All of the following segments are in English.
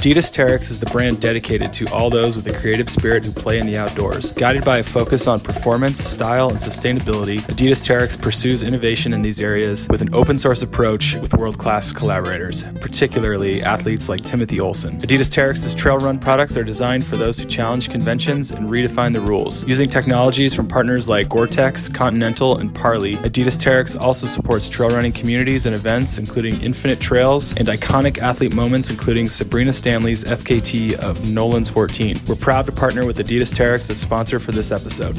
Adidas Terrex is the brand dedicated to all those with a creative spirit who play in the outdoors. Guided by a focus on performance, style, and sustainability, Adidas Terrex pursues innovation in these areas with an open source approach with world class collaborators, particularly athletes like Timothy Olson. Adidas Terrex's trail run products are designed for those who challenge conventions and redefine the rules. Using technologies from partners like Gore-Tex, Continental, and Parley, Adidas Terrex also supports trail running communities and events including Infinite Trails and iconic athlete moments including Sabrina Stanley's FKT of Nolan's 14. We're proud to partner with Adidas Terrex as sponsor for this episode.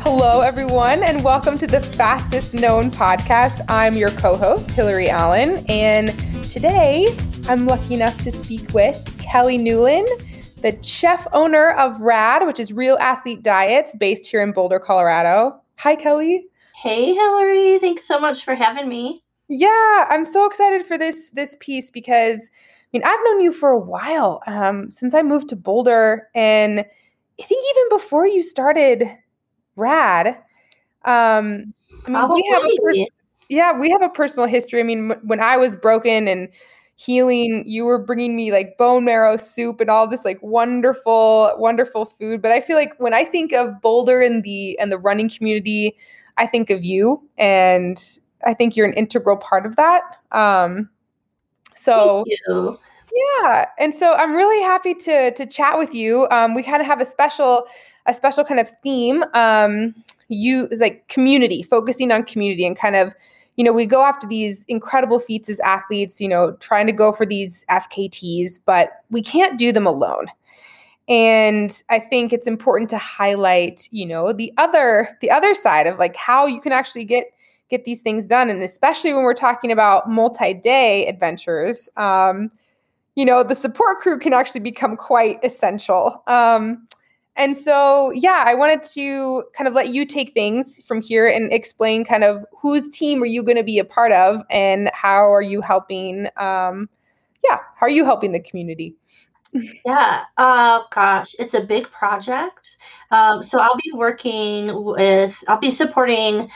Hello, everyone, and welcome to the fastest known podcast. I'm your co host, Hillary Allen, and today I'm lucky enough to speak with Kelly Newland, the chef owner of RAD, which is Real Athlete Diets, based here in Boulder, Colorado. Hi, Kelly. Hey, Hillary. Thanks so much for having me. Yeah, I'm so excited for this this piece because I mean, I've known you for a while um, since I moved to Boulder, and I think even before you started Rad. Um, I mean, we have a pers- yeah, we have a personal history. I mean, when I was broken and healing, you were bringing me like bone marrow soup and all this like wonderful, wonderful food. But I feel like when I think of Boulder and the and the running community, I think of you, and I think you're an integral part of that. Um, so yeah, and so I'm really happy to to chat with you. Um, we kind of have a special a special kind of theme. Um, you is like community, focusing on community, and kind of you know we go after these incredible feats as athletes. You know, trying to go for these FKTs, but we can't do them alone. And I think it's important to highlight, you know, the other the other side of like how you can actually get get these things done, and especially when we're talking about multi-day adventures. Um, you know, the support crew can actually become quite essential. Um, and so, yeah, I wanted to kind of let you take things from here and explain kind of whose team are you going to be a part of and how are you helping, um, yeah, how are you helping the community? yeah, uh, gosh, it's a big project. Um, so I'll be working with, I'll be supporting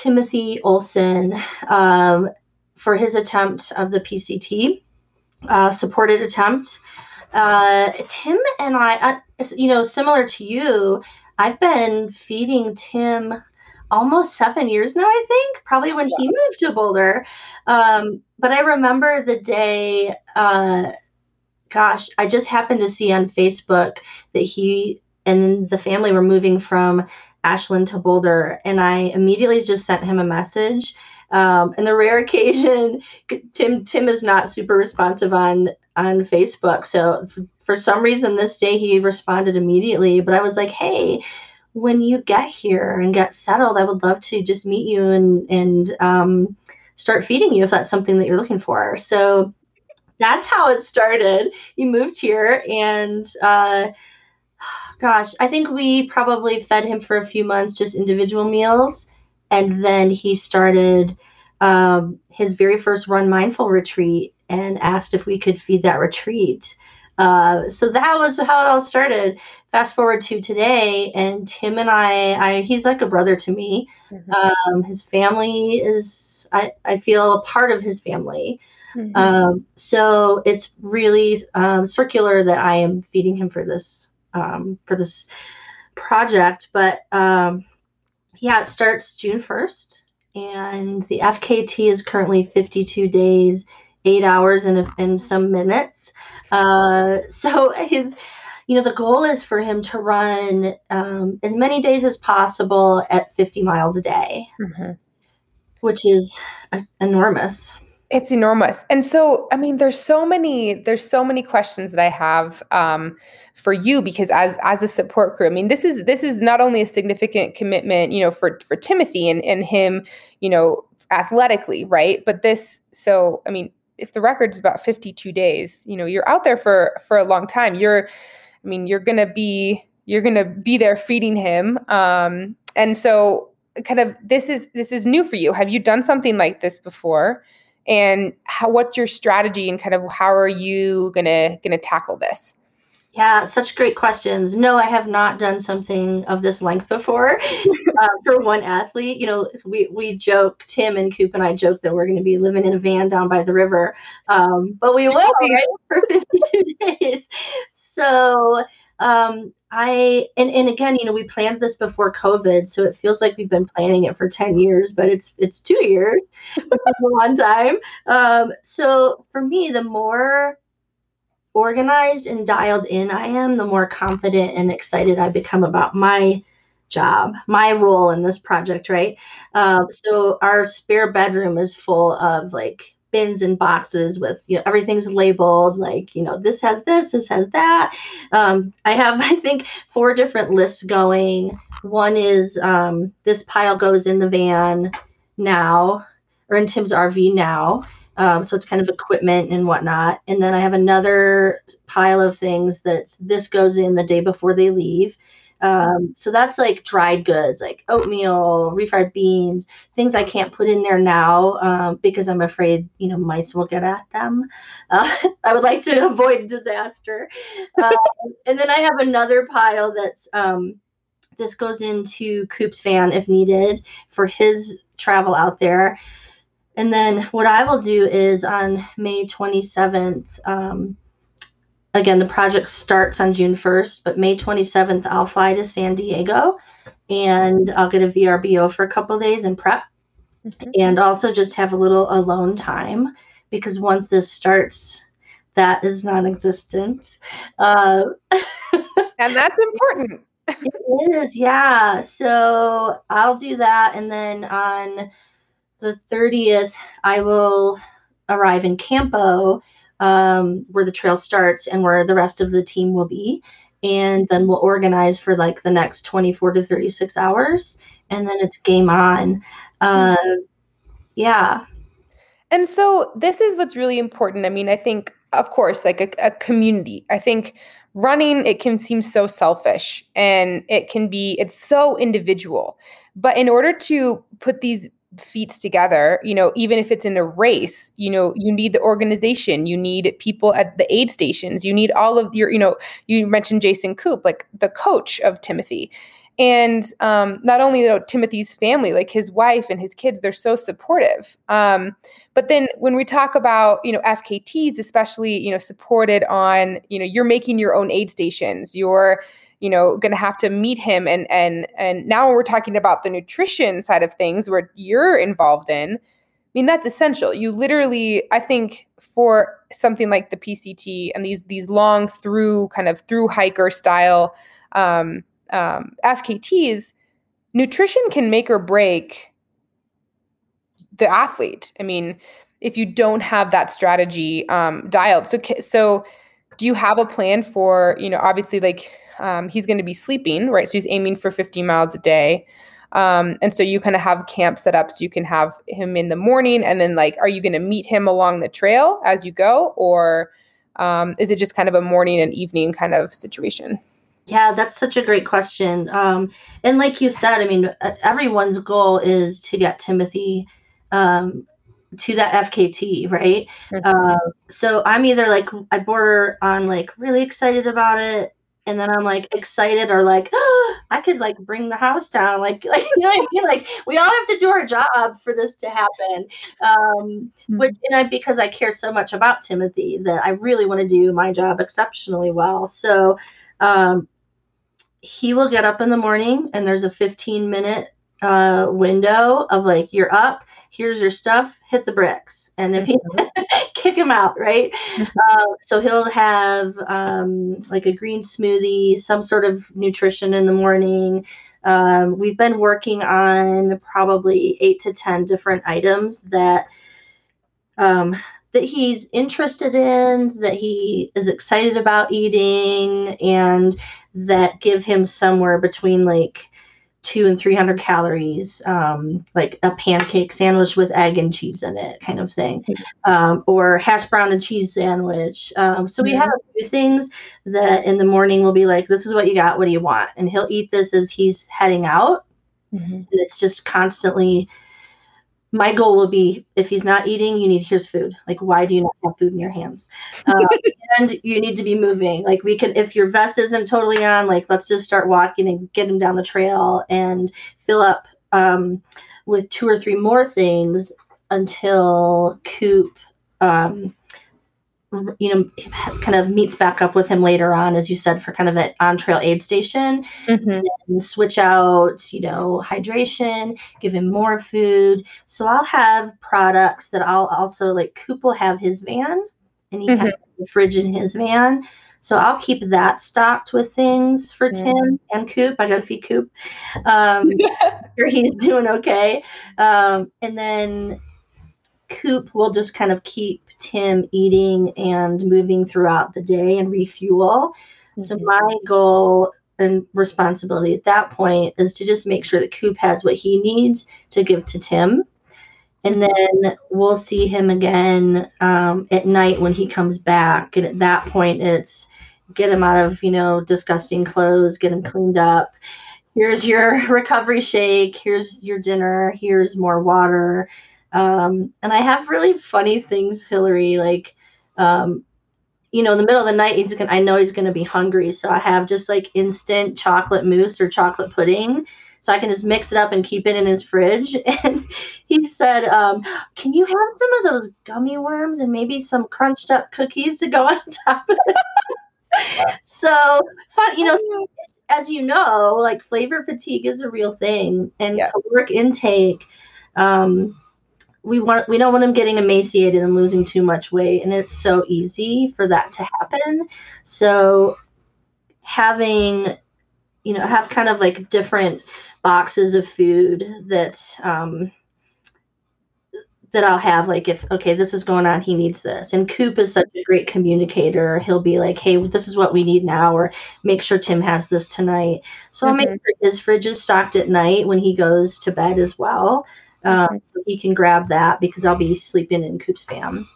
Timothy Olson um, for his attempt of the PCT uh, supported attempt. Uh, Tim and I, uh, you know, similar to you, I've been feeding Tim almost seven years now, I think, probably when he moved to Boulder. Um, but I remember the day, uh, gosh, I just happened to see on Facebook that he and the family were moving from Ashland to Boulder. And I immediately just sent him a message um, and the rare occasion, Tim Tim is not super responsive on on Facebook. So f- for some reason, this day he responded immediately. But I was like, hey, when you get here and get settled, I would love to just meet you and and um, start feeding you if that's something that you're looking for. So that's how it started. He moved here and. Uh, gosh, I think we probably fed him for a few months, just individual meals and then he started um, his very first Run Mindful retreat and asked if we could feed that retreat. Uh, so that was how it all started. Fast forward to today, and Tim and I, I he's like a brother to me. Mm-hmm. Um, his family is, I, I feel a part of his family. Mm-hmm. Um, so it's really um, circular that I am feeding him for this um, for this project. But um, yeah, it starts June 1st, and the FKT is currently 52 days, eight hours, and, and some minutes. Uh, so his, you know, the goal is for him to run um, as many days as possible at 50 miles a day, mm-hmm. which is uh, enormous. It's enormous. And so, I mean, there's so many, there's so many questions that I have um, for you because as as a support crew, I mean, this is this is not only a significant commitment, you know, for for Timothy and and him, you know, athletically, right? But this, so I mean, if the record is about 52 days, you know, you're out there for for a long time. You're, I mean, you're gonna be you're gonna be there feeding him. Um, and so kind of this is this is new for you. Have you done something like this before? And how what's your strategy and kind of how are you gonna gonna tackle this Yeah, such great questions. No, I have not done something of this length before uh, for one athlete. You know, we, we joke, Tim and Koop and I joke that we're going to be living in a van down by the river, um, but we will, right, for 52 days. So, um, I and, and again, you know, we planned this before COVID, so it feels like we've been planning it for 10 years, but it's it's two years. A long time. Um, so for me, the more organized and dialed in I am, the more confident and excited I become about my job, my role in this project, right? Um, so our spare bedroom is full of like bins and boxes with you know everything's labeled like you know this has this this has that. Um, i have i think four different lists going. One is um, this pile goes in the van now or in tim's rv now um, so it's kind of equipment and whatnot. And then i have another pile of things that this goes in the day before they leave um, so that's like dried goods, like oatmeal, refried beans, things I can't put in there now um, because I'm afraid, you know, mice will get at them. Uh, I would like to avoid disaster. Uh, and then I have another pile that's um, this goes into Koop's van if needed for his travel out there. And then what I will do is on May 27th, um, again, the project starts on June 1st, but May 27th, I'll fly to San Diego and I'll get a VRBO for a couple days and prep mm-hmm. and also just have a little alone time because once this starts, that is non existent. Uh, and that's important. it is, yeah. So I'll do that. And then on the 30th, I will arrive in Campo um, where the trail starts and where the rest of the team will be. And then we'll organize for like the next 24 to 36 hours. And then it's game on. Uh, yeah. And so this is what's really important. I mean, I think, of course, like a, a community. I think running it can seem so selfish and it can be it's so individual but in order to put these feats together you know even if it's in a race you know you need the organization you need people at the aid stations you need all of your you know you mentioned jason koop like the coach of timothy. And um, not only know, timothy's family like his wife and his kids they're so supportive. Um, but then when we talk about you know fkt's especially you know supported on you know you're making your own aid stations you're you know going to have to meet him and and and now we're talking about the nutrition side of things where you're involved in I mean that's essential. You literally, I think, for something like the PCT and these these long through kind of through hiker style um, um, FKTs, nutrition can make or break the athlete. I mean, if you don't have that strategy um, dialed, so so do you have a plan for you know obviously like um, he's going to be sleeping, right? So he's aiming for 50 miles a day. Um, and so you kind of have camp set up so you can have him in the morning and then like, are you going to meet him along the trail as you go? Or um, is it just kind of a morning and evening kind of situation? Yeah, that's such a great question. Um, and like you said, I mean, everyone's goal is to get Timothy um, to that FKT, right? Mm-hmm. Uh, so I'm either like I border on like really excited about it, and then I'm like excited or like oh, I could like bring the house down like like you know what I mean? Like we all have to do our job for this to happen. Um mm-hmm. which and I because I care so much about Timothy that I really want to do my job exceptionally well. So um he will get up in the morning and there's a 15 minute uh window of like you're up here's your stuff, hit the bricks. And if he kick him out, right? Uh, so he'll have um, like a green smoothie, some sort of nutrition in the morning. Um, we've been working on probably eight to 10 different items that. Um, that he's interested in, that he is excited about eating, and that give him somewhere between like two and 300 calories, um, like a pancake sandwich with egg and cheese in it, kind of thing, um, or hash brown and cheese sandwich. Um, so we have a few things that in the morning we'll be like, this is what you got. What do you want? And he'll eat this as he's heading out. Mm-hmm. And it's just constantly my goal will be if he's not eating, you need here's food. Like, why do you not have food in your hands? Uh, and you need to be moving. Like, we can, if your vest isn't totally on, like, let's just start walking and get him down the trail and fill up um, with two or three more things until Koop um, you know, kind of meets back up with him later on, as you said, for kind of an on trail aid station. Mm-hmm. And switch out, you know, hydration, give him more food. So I'll have products that I'll also like Koop will have his van and he mm-hmm. has the fridge in his van. So I'll keep that stocked with things for mm-hmm. Tim and Koop. I gotta feed Koop. Um, sure he's doing okay. Um, and then Koop will just kind of keep Tim eating and moving throughout the day and refuel. Mm-hmm. So my goal and responsibility at that point is to just make sure that Koop has what he needs to give to Tim. And mm-hmm. then we'll see him again um, at night when he comes back. And at that point, it's get him out of, you know, disgusting clothes, get him cleaned up. Here's your recovery shake. Here's your dinner. Here's more water. Um, and I have really funny things, Hillary, like, um, you know, in the middle of the night, he's gonna, I know he's going to be hungry. So I have just like instant chocolate mousse or chocolate pudding. So I can just mix it up and keep it in his fridge. And he said, um, Can you have some of those gummy worms and maybe some crunched up cookies to go on top of it? so fun, you know, as you know, like flavor fatigue is a real thing and yes. caloric intake. Um, we want we don't want him getting emaciated and losing too much weight and it's so easy for that to happen so having you know have kind of like different boxes of food that um that I'll have like if okay this is going on he needs this and Koop is such a great communicator he'll be like hey this is what we need now or make sure Tim has this tonight so mm-hmm. I'll make mm-hmm. sure his fridge is stocked at night when he goes to bed as well um, so he can grab that because I'll be sleeping in Koop's van.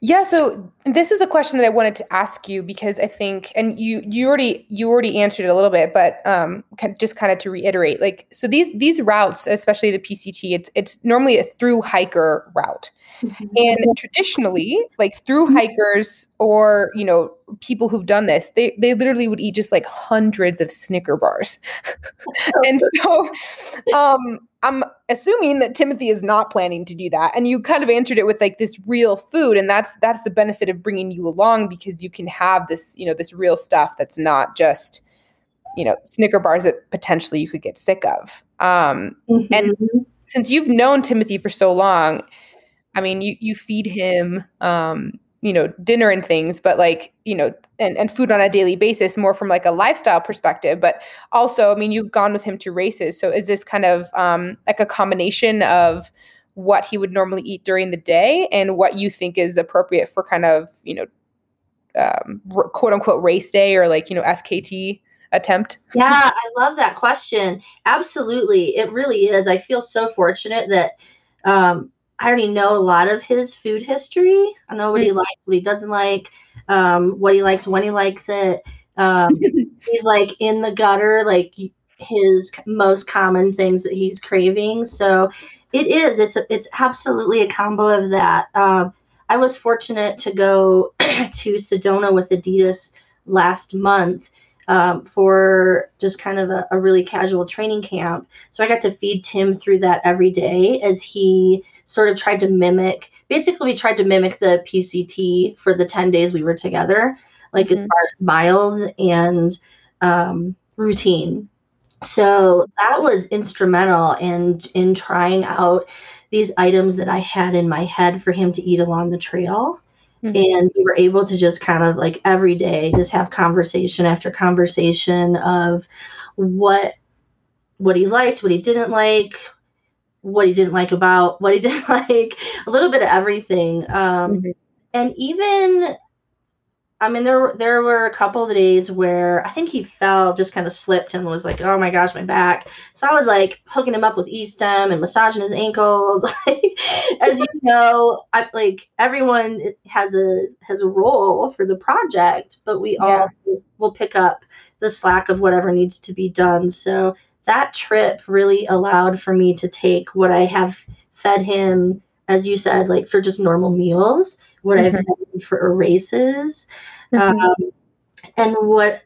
Yeah, so this is a question that I wanted to ask you because I think, and you you already you already answered it a little bit, but um, just kind of to reiterate, like so these these routes, especially the PCT, it's it's normally a through hiker route, mm-hmm. and traditionally, like through mm-hmm. hikers or you know people who've done this, they they literally would eat just like hundreds of Snicker bars, and so um I'm assuming that Timothy is not planning to do that. And you kind of answered it with like this real food and that's that's the benefit of bringing you along because you can have this, you know, this real stuff that's not just you know, Snicker bars that potentially you could get sick of. Um mm-hmm. and since you've known Timothy for so long, I mean, you you feed him um you know dinner and things but like you know and, and food on a daily basis more from like a lifestyle perspective but also i mean you've gone with him to races so is this kind of um, like a combination of what he would normally eat during the day and what you think is appropriate for kind of you know um, quote unquote race day or like you know fkt attempt? Yeah i love that question. Absolutely. It really is. I feel so fortunate that um, I already know a lot of his food history. I know what he mm-hmm. likes, what he doesn't like, um, what he likes, when he likes it. Um, he's like in the gutter, like his most common things that he's craving. So it is. It's a, it's absolutely a combo of that. Um, I was fortunate to go to Sedona with Adidas last month um, for just kind of a, a really casual training camp. So I got to feed Tim through that every day as he sort of tried to mimic basically we tried to mimic the PCT for the 10 days we were together, like mm-hmm. as far as miles and um, routine. So that was instrumental in in trying out these items that I had in my head for him to eat along the trail. Mm-hmm. And we were able to just kind of like every day just have conversation after conversation of what what he liked, what he didn't like, what he didn't like about what he didn't like, a little bit of everything. Um, mm-hmm. And even, I mean, there there were a couple of days where I think he fell, just kind of slipped, and was like, "Oh my gosh, my back." So I was like hooking him up with e-stim and massaging his ankles. As you know, I like everyone has a has a role for the project, but we yeah. all will pick up the slack of whatever needs to be done. So that trip really allowed for me to take what I have fed him, as you said, like for just normal meals, what mm-hmm. I've fed for races, mm-hmm. um, and what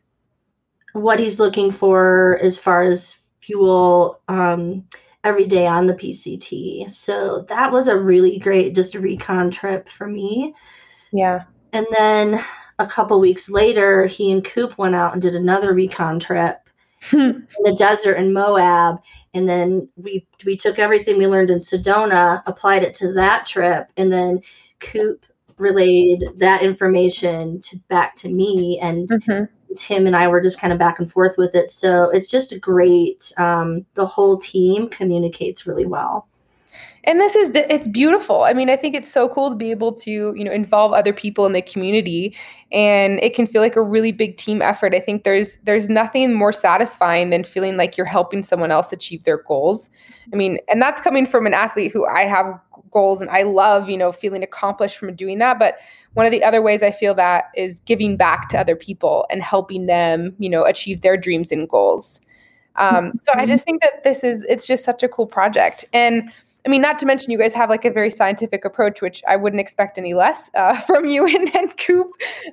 what he's looking for as far as fuel um, every day on the PCT. So that was a really great just recon trip for me. Yeah. And then a couple weeks later, he and Koop went out and did another recon trip in the desert in Moab. And then we we took everything we learned in Sedona, applied it to that trip, and then Koop relayed that information to back to me and mm-hmm. Tim and I were just kind of back and forth with it. So it's just a great, um, the whole team communicates really well and this is it's beautiful. I mean i think it's so cool to be able to you know involve other people in the community and it can feel like a really big team effort. I think there's there's nothing more satisfying than feeling like you're helping someone else achieve their goals. I mean and that's coming from an athlete who i have goals and i love you know feeling accomplished from doing that. But one of the other ways i feel that is giving back to other people and helping them you know achieve their dreams and goals. Um, so i mm-hmm. just think that this is it's just such a cool project. And I mean, not to mention you guys have like a very scientific approach, which I wouldn't expect any less uh, from you and, and Koop.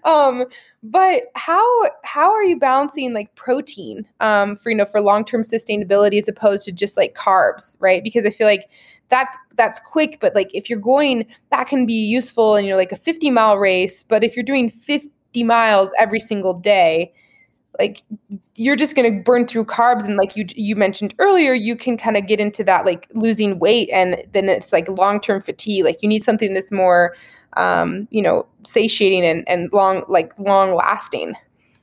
Um, but how how are you balancing like protein um, for you know for long term sustainability as opposed to just like carbs, right? Because I feel like that's that's quick, but like if you're going, that can be useful in you know like a 50 mile race. But if you're doing 50 miles every single day, like you're just going to burn through carbs and like you you mentioned earlier you can kind of get into that like losing weight and then it's like long-term fatigue like you need something that's more um you know satiating and and long like long lasting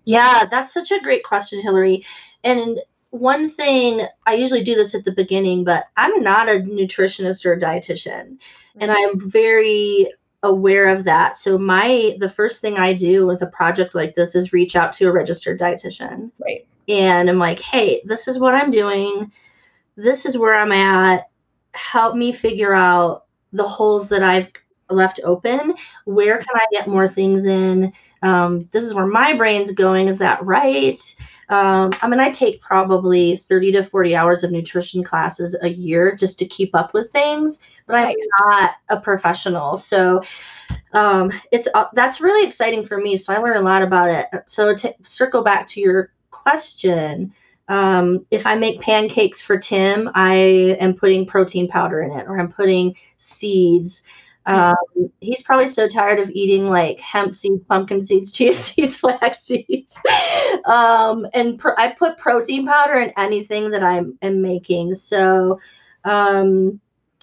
yeah that's such a great question hillary. And one thing i usually do this at the beginning but i'm not a nutritionist or a dietitian and i'm very aware of that. So my the first thing I do with a project like this is reach out to a registered dietitian. Right. And I'm like, "Hey, this is what I'm doing. This is where I'm at. Help me figure out the holes that I've left open. Where can I get more things in? Um, this is where my brain's going. Is that right? Um, I mean, I take probably 30 to 40 hours of nutrition classes a year just to keep up with things, but I'm not a professional. So um, it's uh, that's really exciting for me. So I learn a lot about it. So to circle back to your question, um, if I make pancakes for Tim, I am putting protein powder in it, or I'm putting seeds. Um, he's probably so tired of eating like hemp seeds, pumpkin seeds, chia seeds, flax seeds. um, and pr- I put protein powder in anything that I am making. So, um,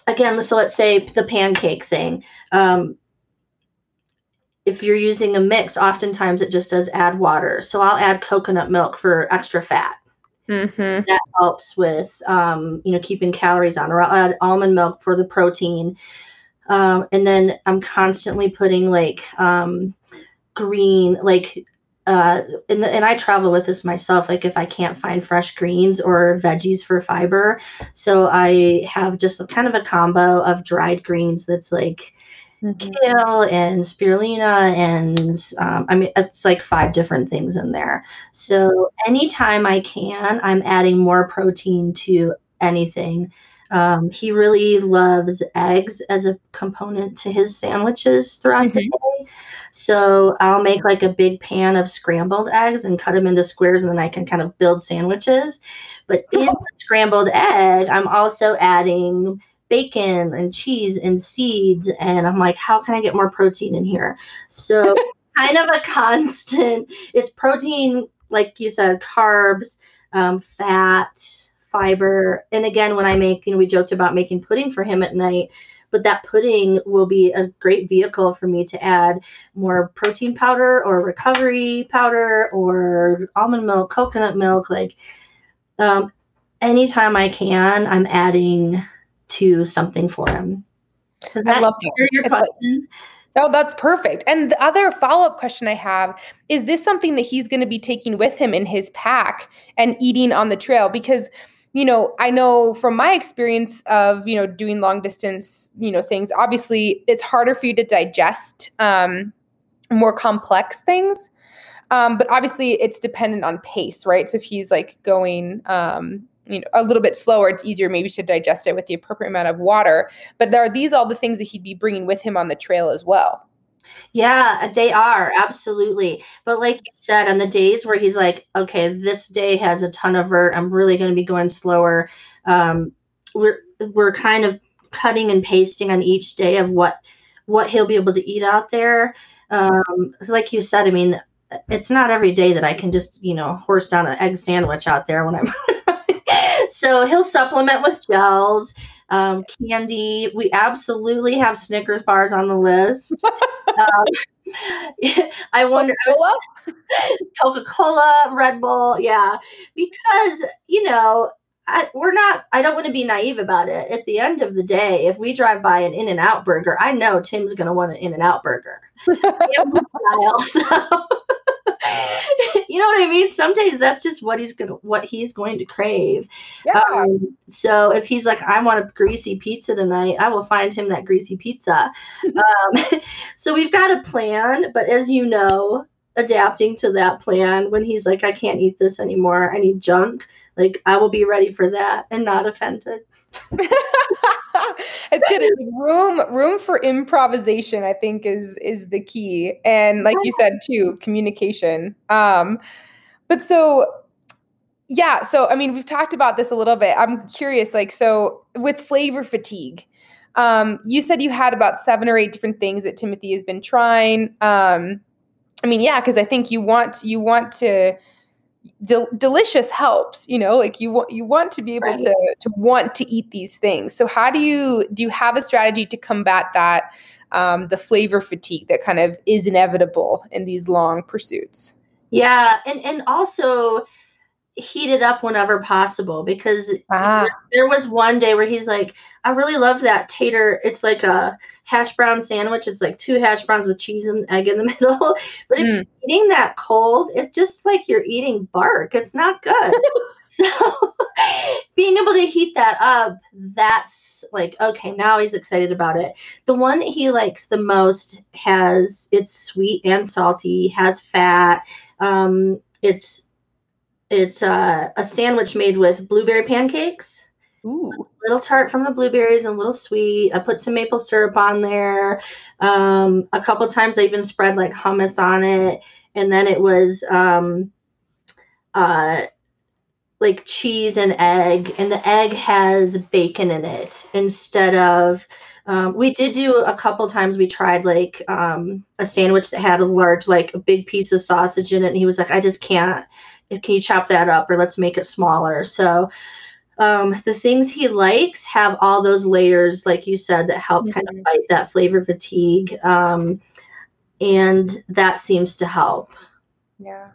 again, so let's say the pancake thing. Um, if you're using a mix, oftentimes it just says add water. So I'll add coconut milk for extra fat. Mm-hmm. That helps with, um, you know, keeping calories on. Or I'll add almond milk for the protein. Um, and then I'm constantly putting like um, green, like, uh, and, and I travel with this myself. Like if I can't find fresh greens or veggies for fiber, so I have just a, kind of a combo of dried greens that's like mm-hmm. kale and spirulina, and um, I mean it's like five different things in there. So anytime I can, I'm adding more protein to anything. Um, he really loves eggs as a component to his sandwiches throughout mm-hmm. the day. So I'll make like a big pan of scrambled eggs and cut them into squares, and then I can kind of build sandwiches. But in the scrambled egg, I'm also adding bacon and cheese and seeds. And I'm like, how can I get more protein in here? So, kind of a constant. It's protein, like you said, carbs, um, fat, fiber. And again, when I make, you know, we joked about making pudding for him at night, but that pudding will be a great vehicle for me to add more protein powder or recovery powder or almond milk, coconut milk. Like um, anytime I can, I'm adding to something for him. Does that I love that. your question? Oh, that's perfect. And the other follow up question I have is this something that he's going to be taking with him in his pack and eating on the trail? Because you know, I know from my experience of, you know, doing long distance, you know, things, obviously it's harder for you to digest um, more complex things. Um, but obviously it's dependent on pace, right? So if he's like going, um, you know a little bit slower it's easier maybe to digest it with the appropriate amount of water but there are these all the things that he'd be bringing with him on the trail as well yeah, they are absolutely. But like you said, on the days where he's like, okay, this day has a ton of vert, I'm really going to be going slower. Um, we're we're kind of cutting and pasting on each day of what what he'll be able to eat out there. Um, so like you said, I mean, it's not every day that I can just you know horse down an egg sandwich out there when I'm. so he'll supplement with gels um, candy. We absolutely have Snickers bars on the list. um, I wonder Coca Cola, Red Bull, yeah, because you know I, we're not. I don't want to be naive about it. At the end of the day, if we drive by an In and Out burger, I know Tim's going to want an In and Out burger. style, so you know what I mean? Some days that's just what he's gonna what he's going to crave. Yeah. Um, so if he's like, I want a greasy pizza tonight, I will find him that greasy pizza. um, so we've got a plan, but as you know, adapting to that plan when he's like, I can't eat this anymore, I need junk. Like I will be ready for that and not offended. it's good. It's room room for improvisation, I think, is is the key. And like you said too, communication. Um, but so yeah, so I mean, we've talked about this a little bit. I'm curious, like, so with flavor fatigue, um, you said you had about seven or eight different things that Timothy has been trying. Um, I mean, yeah, because I think you want you want to del- delicious helps you know like you want you want to be able right. to to want to eat these things so how do you do you have a strategy to combat that um, the flavor fatigue that kind of is inevitable in these long pursuits yeah and and also heat it up whenever possible because ah. there was one day where he's like i really love that tater. It's like a hash brown sandwich. It's like two hash browns with cheese and egg in the middle. But if mm. you're eating that cold it's just like you're eating bark. It's not good. So being able to heat that up that's like okay now he's excited about it. The one that he likes the most has it's sweet and salty has fat. Um, it's it's uh, a sandwich made with blueberry pancakes. Ooh. A little tart from the blueberries and a little sweet. I put some maple syrup on there. Um, a couple times I even spread like hummus on it. And then it was um, uh, like cheese and egg. And the egg has bacon in it instead of. Um, we did do a couple times. We tried like um, a sandwich that had a large, like a big piece of sausage in it, and he was like, "I just can't." Can you chop that up or let's make it smaller so um, the things he likes have all those layers like you said that help mm-hmm. kind of mm-hmm. fight that flavor fatigue um, and that seems to help yeah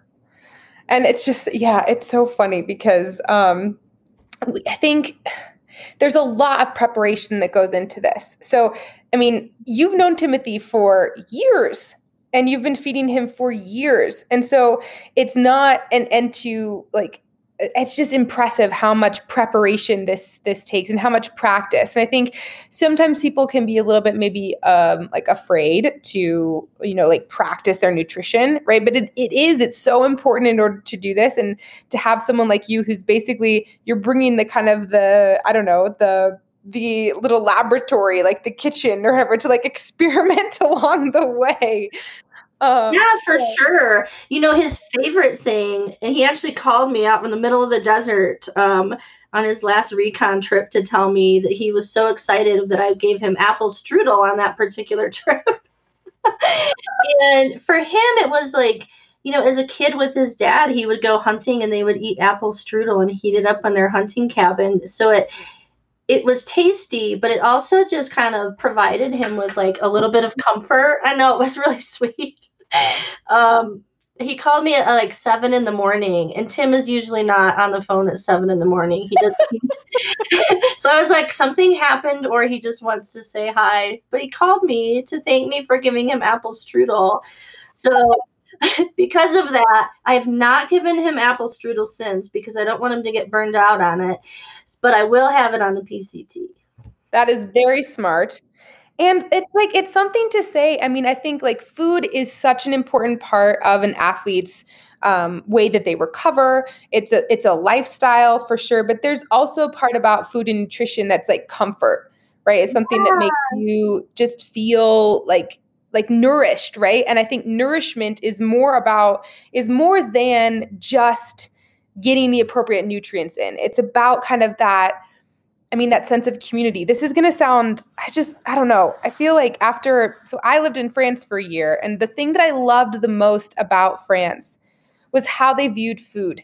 and it's just yeah it's so funny because um, i think there's a lot of preparation that goes into this so i mean you've known timothy for years and you've been feeding him for years. And so it's not an end to like it's just impressive how much preparation this this takes and how much practice. And i think sometimes people can be a little bit maybe um like afraid to you know like practice their nutrition right? But it, it is it's so important in order to do this and to have someone like you who's basically you're bringing the kind of the i don't know the the little laboratory, like the kitchen or whatever, to like experiment along the way. Um, yeah, for sure. You know, his favorite thing, and he actually called me out in the middle of the desert um, on his last recon trip to tell me that he was so excited that I gave him apple strudel on that particular trip. and for him, it was like, you know, as a kid with his dad, he would go hunting and they would eat apple strudel and heat it up on their hunting cabin. So it it was tasty, but it also just kind of provided him with like a little bit of comfort. I know it was really sweet. Um, he called me at like seven in the morning, and Tim is usually not on the phone at seven in the morning. He just so I was like, something happened, or he just wants to say hi. But he called me to thank me for giving him apple strudel. So because of that, I have not given him apple strudel since because I don't want him to get burned out on it. But I will have it on the PCT. That is very smart. And it's like it's something to say. I mean, I think like food is such an important part of an athlete's um, way that they recover. It's a it's a lifestyle for sure, but there's also part about food and nutrition that's like comfort, right? It's something yeah. that makes you just feel like like nourished, right? And I think nourishment is more about is more than just getting the appropriate nutrients in. It's about kind of that I mean, that sense of community. This is going to sound, I just, I don't know. I feel like after, so I lived in France for a year, and the thing that I loved the most about France was how they viewed food.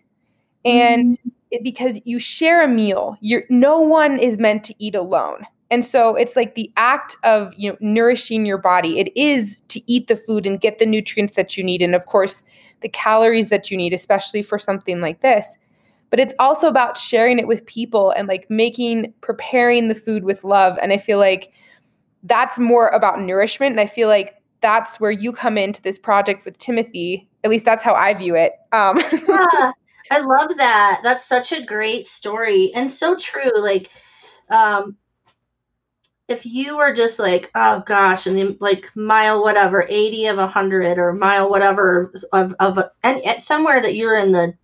And mm-hmm. it, because you share a meal, you're, no one is meant to eat alone. And so it's like the act of, you know, nourishing your body. It is to eat the food and get the nutrients that you need. And of course, the calories that you need, especially for something like this. But it's also about sharing it with people and like making preparing the food with love. And i feel like that's more about nourishment. And i feel like that's where you come into this project with timothy. At least that's how i view it. Um yeah i love that. That's such a great story and so true. Like um if you were just like oh gosh and then like mile whatever 80 of 100 or mile whatever of of and somewhere that you're in the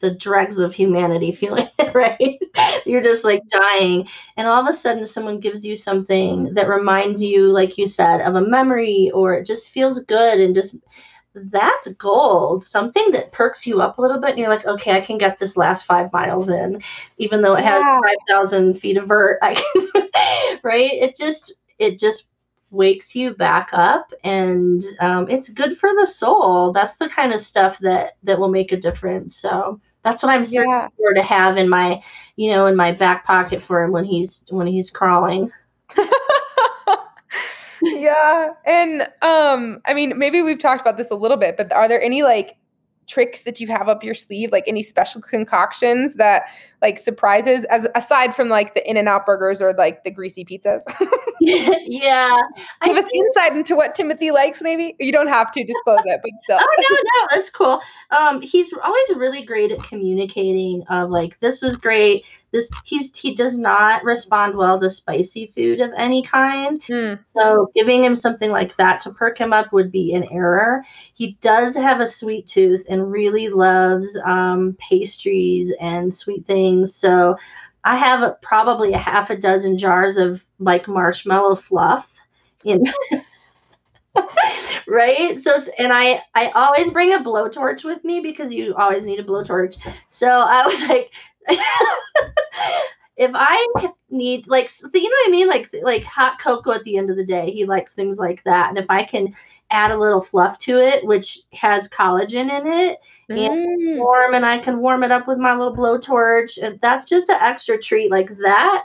the dregs of humanity feeling it, right? You're just like dying. And all of a sudden, someone gives you something that reminds you, like you said, of a memory or it just feels good and just that's gold. Something that perks you up a little bit and you're like, okay, I can get this last five miles in, even though it has yeah. 5,000 feet of vert. I can, right? It just, it just wakes you back up and um, it's good for the soul that's the kind of stuff that that will make a difference so that's what I'm searching yeah. for to have in my, you know, in my back pocket for him when he's when he's crawling. yeah, and um, I mean, maybe we've talked about this a little bit, but are there any like tricks that you have up your sleeve like any special concoctions that like surprises as aside from like the in and out burgers or like the greasy pizzas? Yeah give I us think... insight into what timothy likes maybe? You don't have to disclose it but still. Oh no no that's cool. Um he's always really great at communicating of like this was great this he's he does not respond well to spicy food of any kind. Mm. so giving him something like that to perk him up would be an error. He does have a sweet tooth and really loves um, pastries and sweet things. So i have probably a half a dozen jars of like marshmallow fluff in right? So and i i always bring a blowtorch with me because you always need a blowtorch. So i was like if I need like you know what I mean, like like hot cocoa at the end of the day, he likes things like that. And if I can add a little fluff to it, which has collagen in it, mm. and warm, and I can warm it up with my little blowtorch, and that's just an extra treat. Like that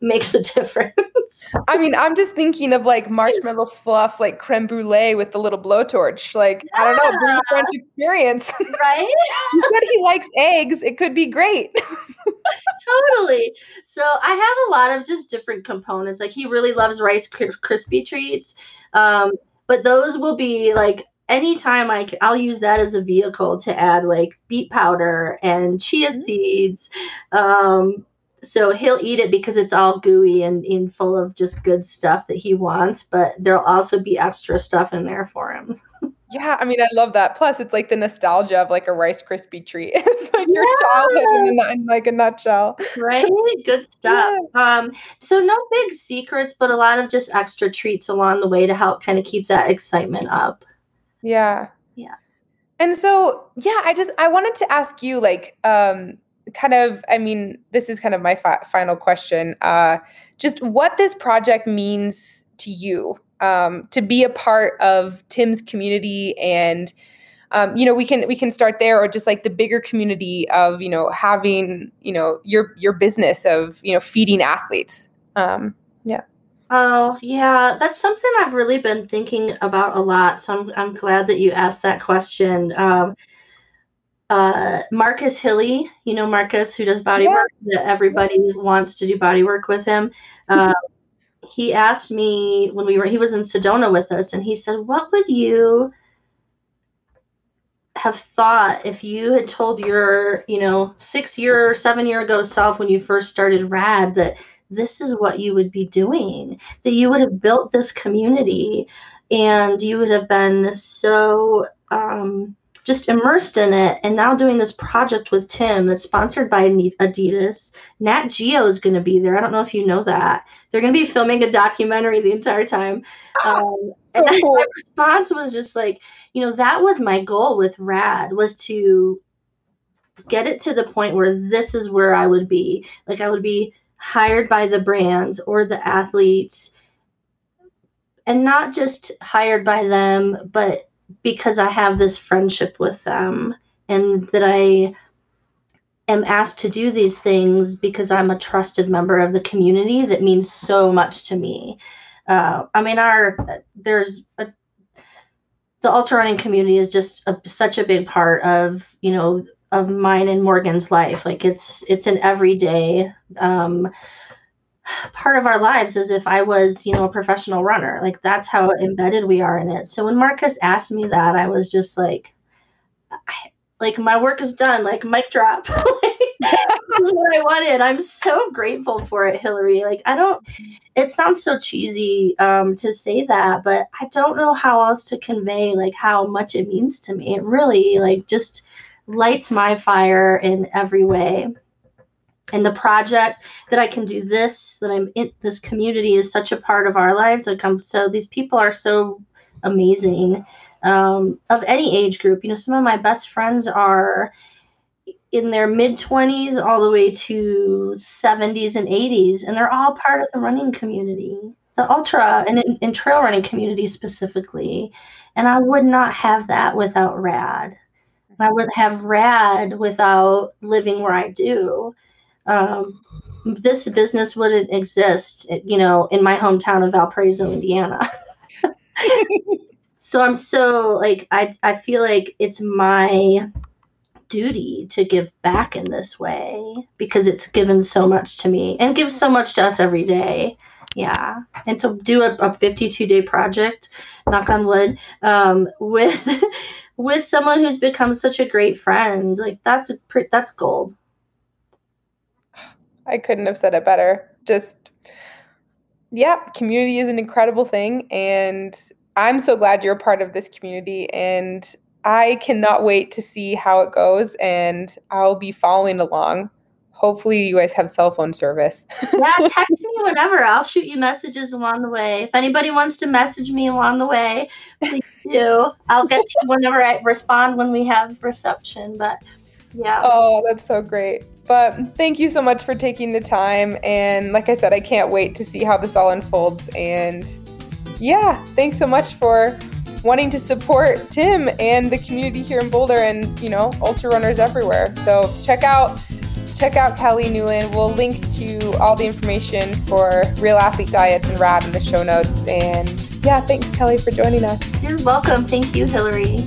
makes a difference. I mean, I'm just thinking of like marshmallow fluff, like creme brulee with the little blowtorch. Like, yeah. I don't know, bring French experience. Right? you said he likes eggs. It could be great. totally. So I have a lot of just different components. Like he really loves Rice Krispie treats. Um, but those will be like anytime I I'll use that as a vehicle to add like beet powder and chia mm-hmm. seeds, um, so he'll eat it because it's all gooey and, and full of just good stuff that he wants but there'll also be extra stuff in there for him. Yeah i mean i love that. Plus it's like the nostalgia of like a Rice Krispie treat. It's like your childhood in, in, like a nutshell. Right? Good stuff. Yeah. um so no big secrets but a lot of just extra treats along the way to help kind of keep that excitement up. Yeah. Yeah. And so yeah i just i wanted to ask you like um kind of, I mean, this is kind of my fi- final question. Uh, just what this project means to you um, to be a part of Tim's community and um, you know we can we can start there or just like the bigger community of you know having you know your your business of you know feeding athletes. Um, yeah. Oh yeah that's something i've really been thinking about a lot so i'm, I'm glad that you asked that question. Um, uh, Marcus Hilly, you know Marcus who does body yeah. work that everybody wants to do body work with him. Uh, he asked me when we were he was in Sedona with us, and he said, "What would you have thought if you had told your you know six year, seven year ago self when you first started Rad that this is what you would be doing, that you would have built this community, and you would have been so." Um, just immersed in it and now doing this project with Tim that's sponsored by Adidas. Nat Geo is going to be there. I don't know if you know that. They're going to be filming a documentary the entire time. Um, so and cool. my response was just like, you know, that was my goal with Rad was to get it to the point where this is where I would be. Like I would be hired by the brands or the athletes and not just hired by them, but because I have this friendship with them and that I am asked to do these things because I'm a trusted member of the community that means so much to me. Uh, I mean, our there's a, the ultra running community is just a, such a big part of you know of mine and Morgan's life. Like it's it's an everyday um, part of our lives as if I was, you know, a professional runner. Like that's how embedded we are in it. So when Marcus asked me that, I was just like, I, like my work is done. Like mic drop. this is what I wanted. I'm so grateful for it, Hillary. Like I don't. It sounds so cheesy um, to say that, but I don't know how else to convey like how much it means to me. It really like just lights my fire in every way and the project that I can do this, that I'm in this community is such a part of our lives. Like I'm so these people are so amazing um, of any age group. You know, some of my best friends are in their mid 20s all the way to 70s and 80s, and they're all part of the running community, the ultra and, and trail running community specifically. And I would not have that without RAD. I wouldn't have RAD without living where I do um, this business wouldn't exist, you know, in my hometown of Valparaiso, Indiana. so I'm so like I I feel like it's my duty to give back in this way because it's given so much to me and gives so much to us every day. Yeah, and to do a, a 52 day project, knock on wood, um, with with someone who's become such a great friend, like that's a that's gold. I couldn't have said it better. Just, yeah, community is an incredible thing. And I'm so glad you're a part of this community. And I cannot wait to see how it goes. And I'll be following along. Hopefully, you guys have cell phone service. yeah, text me whenever. I'll shoot you messages along the way. If anybody wants to message me along the way, please do. I'll get to you whenever I respond when we have reception. But yeah. Oh, that's so great. But thank you so much for taking the time. And like I said, I can't wait to see how this all unfolds. And yeah, thanks so much for wanting to support Tim and the community here in Boulder and, you know, ultra runners everywhere. So check out check out Kelly Newlon. We'll link to all the information for Real Athlete Diets and RAD in the show notes. And yeah, thanks Kelly for joining us. You're welcome. Thank you, Hillary.